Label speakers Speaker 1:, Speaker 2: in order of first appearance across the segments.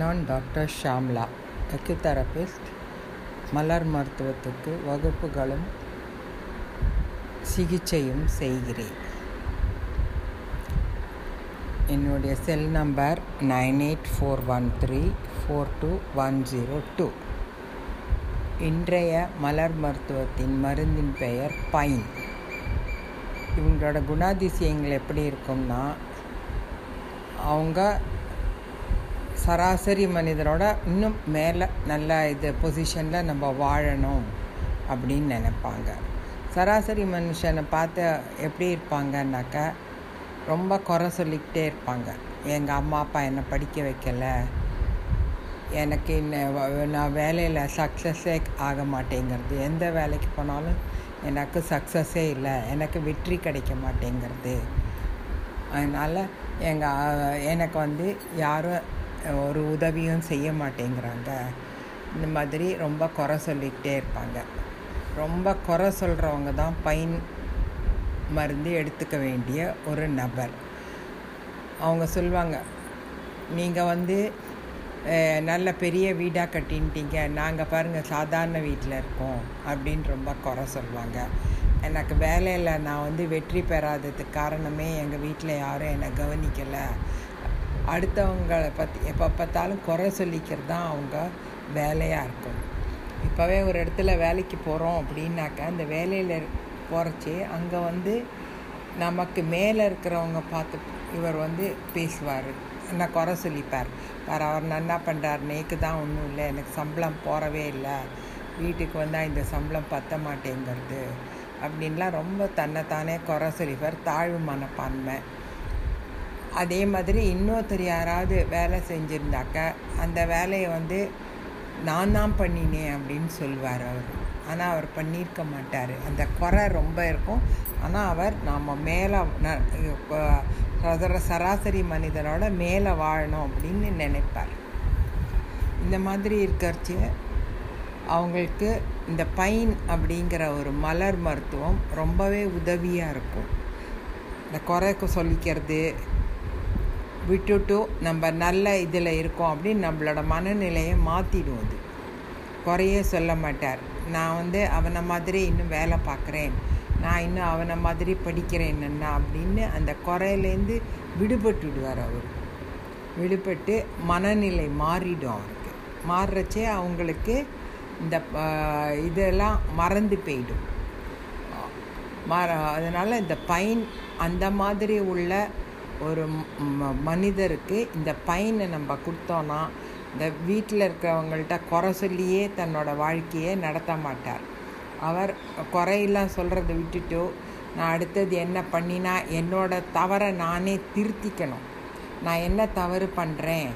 Speaker 1: நான் doctor Shamla acutherapist மலர் மருத்துவத்துக்கு வகுப்புகளும் சிகிச்சையும் செய்கிறேன். என்னுடைய cell number nine eight four one three four two one zero two. இன்றைய மலர் மருத்துவத்தின் மருந்தின் பெயர் பைன். இவங்களோட குணாதிசயங்கள் எப்படி இருக்கும்னா அவங்க சராசரி மனிதனோட இன்னும் மேலே நல்ல இது பொசிஷனில் நம்ம வாழணும் அப்படின்னு நினைப்பாங்க. சராசரி மனுஷனை பார்த்து எப்படி இருப்பாங்கன்னாக்கா ரொம்ப குறை சொல்லிக்கிட்டே இருப்பாங்க. எங்கள் அம்மா அப்பா என்னை படிக்க வைக்கலை. எனக்கு இன்ன நான் வேலையில் சக்ஸஸே ஆக மாட்டேங்கிறது. எந்த வேலைக்கு போனாலும் எனக்கு சக்ஸஸே இல்லை. எனக்கு வெற்றி கிடைக்க மாட்டேங்கிறது. அதனால் எங்கள் எனக்கு வந்து யாரும் ஒரு உதவியும் செய்ய மாட்டேங்கிறாங்க. இந்த மாதிரி ரொம்ப குறை சொல்லிக்கிட்டே இருப்பாங்க. ரொம்ப குறை சொல்கிறவங்க தான் பைன் மருந்து எடுத்துக்க வேண்டிய ஒரு நபர். அவங்க சொல்லுவாங்க நீங்கள் வந்து நல்ல பெரிய வீடாக கட்டின்ட்டீங்க. நாங்கள் பாருங்கள் சாதாரண வீட்டில் இருக்கோம். அப்படின்னு ரொம்ப குறை சொல்லுவாங்க எனக்கு வேலையில் நான் வந்து வெற்றி பெறாததுக்கு காரணமே எங்கள் வீட்டில் யாரும் என்னை கவனிக்கலை. அடுத்தவங்களை பற்றி எப்போ பார்த்தாலும் குறை சொல்லிக்கிறது தான் அவங்க வேலையாக இருக்கும். இப்போவே ஒரு இடத்துல வேலைக்கு போகிறோம் அப்படின்னாக்கா அந்த வேலையில் போகிறச்சி அங்கே வந்து நமக்கு மேலே இருக்கிறவங்க பார்த்து இவர் வந்து பேசுவார். என்ன குறை சொல்லிப்பார். வேறு அவர் நன்னா பண்ணுறார் நேக்கு தான் ஒன்றும் இல்லை. எனக்கு சம்பளம் போகிறவே இல்லை. வீட்டுக்கு வந்தால் இந்த சம்பளம் பத்த மாட்டேங்கிறது. அப்படின்லாம் ரொம்ப தன்னைத்தானே குறை சொல்லிப்பார். தாழ்வு மனப்பான்மை. அதே மாதிரி இன்னொருத்தர் யாராவது வேலை செஞ்சுருந்தாக்க அந்த வேலையை வந்து நான் தான் பண்ணினேன் அப்படின்னு சொல்லுவார் அவர். ஆனால் அவர் பண்ணியிருக்க மாட்டார். அந்த குறை ரொம்ப இருக்கும். ஆனால் அவர் நாம் மேலே சராசரி மனிதனோட மேலே வாழணும் அப்படின்னு நினைப்பார். இந்த மாதிரி இருக்கிறச்சு அவங்களுக்கு இந்த பைன் அப்படிங்கிற ஒரு மலர் மருத்துவம் ரொம்பவே உதவியாக இருக்கும். இந்த குறைக்கு சொல்லிக்கிறது விட்டுட்டு நம்ம நல்ல இதில் இருக்கோம் அப்படின்னு நம்மளோட மனநிலையை மாற்றிடும் அது. குறையே சொல்ல மாட்டார். நான் வந்து அவனை மாதிரி இன்னும் வேலை பார்க்குறேன். நான் இன்னும் அவனை மாதிரி படிக்கிறேன் என்ன அப்படின்னு அந்த குறையிலேருந்து விடுபட்டு விடுவார் அவர். விடுபட்டு மனநிலை மாறிடும் அவருக்கு. மாறுறச்சே அவங்களுக்கு இந்த இதெல்லாம் மறந்து போயிடும். மற அதனால் இந்த பைன் அந்த மாதிரி உள்ள ஒரு மனிதருக்கு இந்த பையனை நம்ம கொடுத்தோன்னா இந்த வீட்டில் இருக்கிறவங்கள்ட்ட குறை சொல்லியே தன்னோட வாழ்க்கையை நடத்த மாட்டார். அவர் குறையெல்லாம் சொல்கிறத விட்டுட்டு நான் அடுத்தது என்ன பண்ணினா என்னோட தவறை நானே திருத்திக்கணும். நான் என்ன தவறு பண்ணுறேன்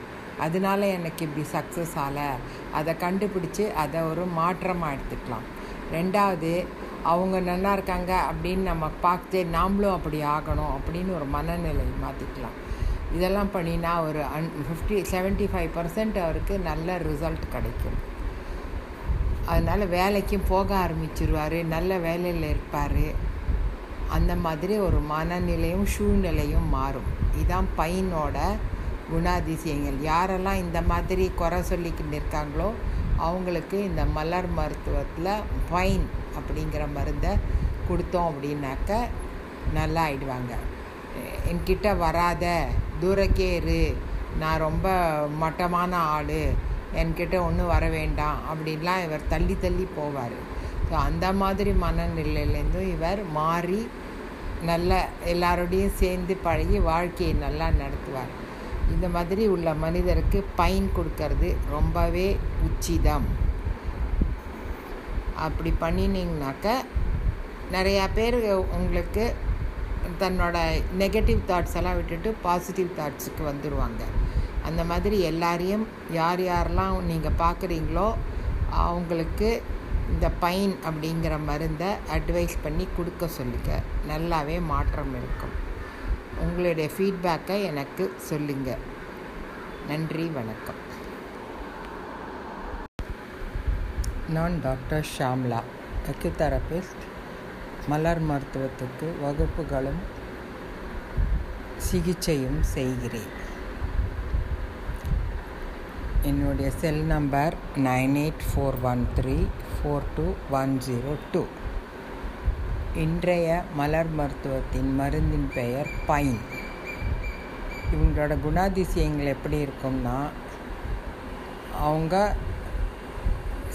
Speaker 1: அதனால எனக்கு இப்படி சக்ஸஸ் ஆகலை அதை கண்டுபிடிச்சி அதை ஒரு மாற்றமாக எடுத்துக்கலாம். ரெண்டாவது அவங்க நல்லா இருக்காங்க அப்படின்னு நம்ம பார்த்து நாமளும் அப்படி ஆகணும் அப்படின்னு ஒரு மனநிலை மாற்றிக்கலாம் இதெல்லாம் பண்ணினா ஒரு an fifty seventy five percent அவருக்கு நல்ல ரிசல்ட் கிடைக்கும். அதனால் வேலைக்கும் போக ஆரம்பிச்சிருவார் நல்ல வேலையில் இருப்பார். அந்த மாதிரி ஒரு மனநிலையும் சூழ்நிலையும் மாறும். இதுதான் பையனோட குணாதிசயங்கள். யாரெல்லாம் இந்த மாதிரி குறை சொல்லிக்கிட்டு இருக்காங்களோ அவங்களுக்கு இந்த மலர் மருத்துவத்தில் பைன் அப்படிங்கிற மருந்தை கொடுத்தோம் அப்படின்னாக்க நல்லா ஆயிடுவாங்க. என்கிட்ட வராத தூரக்கே இரு நான் ரொம்ப மட்டமான ஆள் என்கிட்ட ஒன்றும் வர வேண்டாம் அப்படின்லாம் இவர் தள்ளி தள்ளி போவார். ஸோ அந்த மாதிரி மனநிலையிலேருந்தும் இவர் மாறி நல்ல எல்லாரோடையும் சேர்ந்து பழகி வாழ்க்கையை நல்லா நடத்துவார். இந்த மாதிரி உள்ள மனிதருக்கு பைன் கொடுக்கறது ரொம்பவே உச்சிதம். அப்படி பண்ணினீங்கனாக்க நிறையா பேர் உங்களுக்கு தன்னோட நெகட்டிவ் தாட்ஸ் எல்லாம் விட்டுட்டு பாசிட்டிவ் தாட்ஸுக்கு வந்துடுவாங்க அந்த மாதிரி எல்லாரையும் யார் யாரெல்லாம் நீங்கள் பார்க்குறீங்களோ அவங்களுக்கு இந்த பைன் அப்படிங்கிற மருந்தை அட்வைஸ் பண்ணி கொடுக்க சொல்லுங்க. நல்லாவே மாற்றம் இருக்கும். உங்களுடைய ஃபீட்பேக்கை எனக்கு சொல்லுங்கள் நன்றி வணக்கம். நான் டாக்டர் ஷாம்லா அக்யூதெரபிஸ்ட் மலர் மருத்துவத்துக்கு வகுப்புகளும் சிகிச்சையும் செய்கிறேன். என்னுடைய cell number nine eight four one three four two one zero two. இன்றைய மலர் மருத்துவத்தின் மருந்தின் பெயர் பைன். இவங்களோட குணாதிசயங்கள் எப்படி இருக்கும்னா அவங்க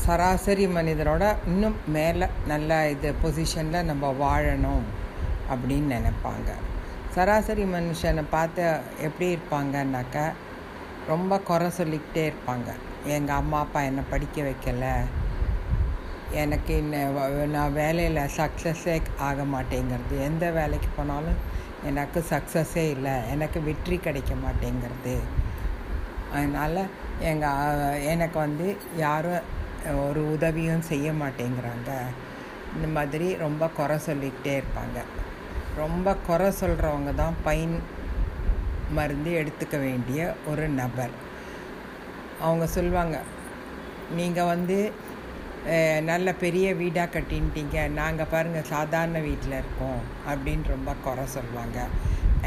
Speaker 1: சராசரி மனிதனோட இன்னும் மேலே நல்ல இது பொசிஷனில் நம்ம வாழணும் அப்படின்னு நினைப்பாங்க. சராசரி மனுஷனை பார்த்து எப்படி இருப்பாங்கன்னாக்கா ரொம்ப குறை சொல்லிக்கிட்டே இருப்பாங்க. எங்கள் அம்மா அப்பா என்னை படிக்க வைக்கலை. எனக்கு இன்ன நான் வேலையில் சக்ஸஸே ஆக மாட்டேங்கிறது. எந்த வேலைக்கு போனாலும் எனக்கு சக்ஸஸே இல்லை. எனக்கு வெற்றி கிடைக்க மாட்டேங்கிறது. அதனால் எங்கள் எனக்கு வந்து யாரும் ஒரு உதவியும் செய்ய மாட்டேங்கிறாங்க. இந்த மாதிரி ரொம்ப குறை சொல்லிக்கிட்டே இருப்பாங்க. ரொம்ப குறை சொல்கிறவங்க தான் பைன் மருந்து எடுத்துக்க வேண்டிய ஒரு நபர். அவங்க சொல்லுவாங்க நீங்கள் வந்து நல்ல பெரிய வீடாக கட்டின்ட்டீங்க. நாங்கள் பாருங்கள் சாதாரண வீட்டில் இருக்கோம். அப்படின்னு ரொம்ப குறை சொல்லுவாங்க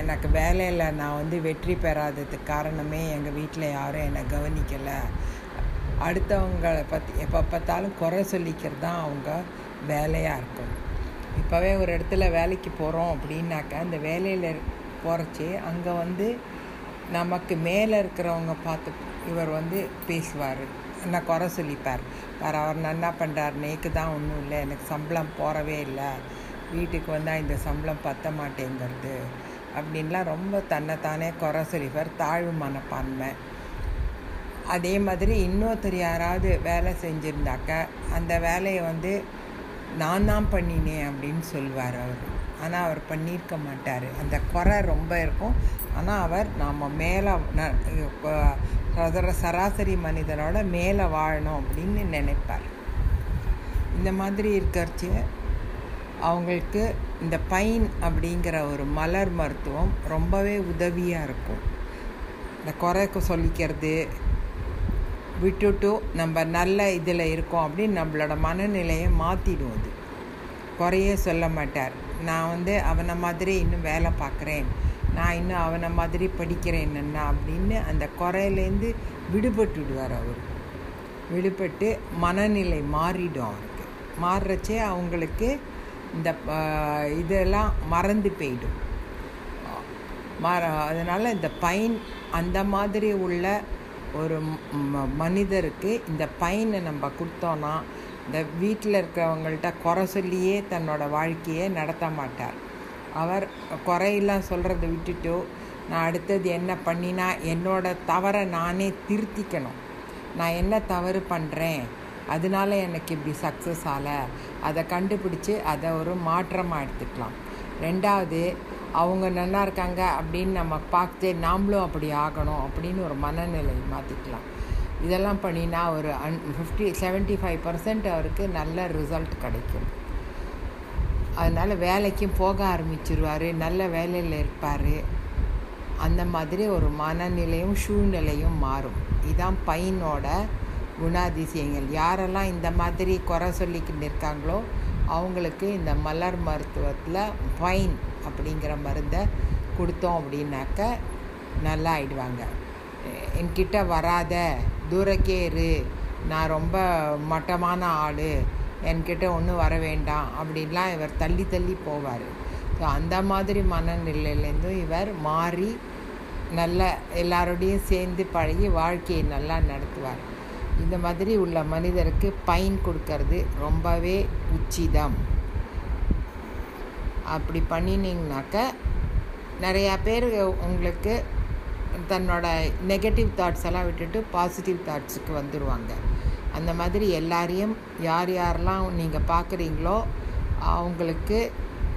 Speaker 1: எனக்கு வேலையில் நான் வந்து வெற்றி பெறாததுக்கு காரணமே எங்கள் வீட்டில் யாரும் என்னை கவனிக்கலை. அடுத்தவங்களை பற்றி எப்போ பார்த்தாலும் குறை சொல்லிக்கிறது தான் அவங்க வேலையாக இருக்கும். இப்போவே ஒரு இடத்துல வேலைக்கு போகிறோம் அப்படின்னாக்கா அந்த வேலையில் போகிறச்சி அங்கே வந்து நமக்கு மேலே இருக்கிறவங்க பார்த்து இவர் வந்து பேசுவார். என்ன குறை சொல்லிப்பார். வேறு அவர் நன்னா பண்ணுறார் நேக்கு தான் ஒன்றும் இல்லை. எனக்கு சம்பளம் போகிறவே இல்லை. வீட்டுக்கு வந்தால் இந்த சம்பளம் பத்த மாட்டேங்கிறது. அப்படின்லாம் ரொம்ப தன்னைத்தானே குறை சொல்லிப்பார். தாழ்வு மனப்பான்மை. அதே மாதிரி இன்னொருத்தர் யாராவது வேலை செஞ்சுருந்தாக்க அந்த வேலையை வந்து நான் தான் பண்ணினேன் அப்படின்னு சொல்லுவார் அவர். ஆனால் அவர் பண்ணியிருக்க மாட்டார். அந்த குறை ரொம்ப இருக்கும். ஆனால் அவர் நாம் மேலே சராசரி மனிதனோட மேலே வாழணும் அப்படின்னு நினைப்பார். இந்த மாதிரி இருக்கிறச்சு அவங்களுக்கு இந்த பைன் அப்படிங்கிற ஒரு மலர் மருத்துவம் ரொம்பவே உதவியாக இருக்கும். இந்த குறைக்கு சொல்லிக்கிறது விட்டுட்டு நம்ம நல்ல இதில் இருக்கோம் அப்படின்னு நம்மளோட மனநிலையை மாற்றிடும் அது. குறையே சொல்ல மாட்டார். நான் வந்து அவனை மாதிரி இன்னும் வேலை பார்க்குறேன். நான் இன்னும் அவனை மாதிரி படிக்கிறேன் என்ன அப்படின்னு அந்த குறையிலேருந்து விடுபட்டுடுவார் அவர். விடுபட்டு மனநிலை மாறிடும் அவருக்கு. மாறுறச்சே அவங்களுக்கு இந்த இதெல்லாம் மறந்து போயிடும். மற அதனால் இந்த பைன் அந்த மாதிரி உள்ள ஒரு மனிதருக்கு இந்த பையனை நம்ம கொடுத்தோன்னா இந்த வீட்டில் இருக்கிறவங்கள்ட்ட குறை சொல்லியே தன்னோட வாழ்க்கையை நடத்த மாட்டார். அவர் குறையெல்லாம் சொல்கிறத விட்டுட்டு நான் அடுத்தது என்ன பண்ணினா என்னோட தவறை நானே திருத்திக்கணும். நான் என்ன தவறு பண்ணுறேன் அதனால எனக்கு இப்படி சக்ஸஸ் ஆகலை அதை கண்டுபிடிச்சி அதை ஒரு மாற்றமாக எடுத்துக்கலாம். ரெண்டாவது அவங்க நல்லா இருக்காங்க அப்படின்னு நம்ம பார்த்து நாமளும் அப்படி ஆகணும் அப்படின்னு ஒரு மனநிலை மாற்றிக்கலாம் இதெல்லாம் பண்ணினா ஒரு an fifty seventy five percent அவருக்கு நல்ல ரிசல்ட் கிடைக்கும். அதனால் வேலைக்கும் போக ஆரம்பிச்சிருவார் நல்ல வேலையில் இருப்பார். அந்த மாதிரி ஒரு மனநிலையும் சூழ்நிலையும் மாறும். இதுதான் பையனோட குணாதிசயங்கள். யாரெல்லாம் இந்த மாதிரி குறை சொல்லிக்கிட்டு இருக்காங்களோ அவங்களுக்கு இந்த மலர் மருத்துவத்தில் பைன் அப்படிங்கிற மருந்தை கொடுத்தோம் அப்படின்னாக்க நல்லா ஆயிடுவாங்க. என்கிட்ட வராத தூரக்கே இரு நான் ரொம்ப மட்டமான ஆள் என்கிட்ட ஒன்றும் வர வேண்டாம் அப்படின்லாம் இவர் தள்ளி தள்ளி போவார். ஸோ அந்த மாதிரி மனநிலையிலேருந்தும் இவர் மாறி நல்ல எல்லாரோடையும் சேர்ந்து பழகி வாழ்க்கையை நல்லா நடத்துவார். இந்த மாதிரி உள்ள மனிதருக்கு பைன் கொடுக்கறது ரொம்பவே உச்சிதம். அப்படி பண்ணினீங்கனாக்க நிறையா பேர் உங்களுக்கு தன்னோட நெகட்டிவ் தாட்ஸ் எல்லாம் விட்டுட்டு பாசிட்டிவ் தாட்ஸுக்கு வந்துடுவாங்க அந்த மாதிரி எல்லாரையும் யார் யாரெல்லாம் நீங்கள் பார்க்குறீங்களோ அவங்களுக்கு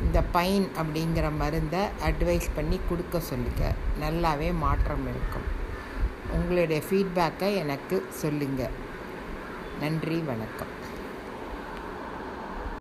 Speaker 1: இந்த பைன் அப்படிங்கிற மருந்தை அட்வைஸ் பண்ணி கொடுக்க சொல்லுங்க. நல்லாவே மாற்றம் இருக்கும். உங்களுடைய ஃபீட்பேக்கை எனக்கு சொல்லுங்கள் நன்றி வணக்கம்.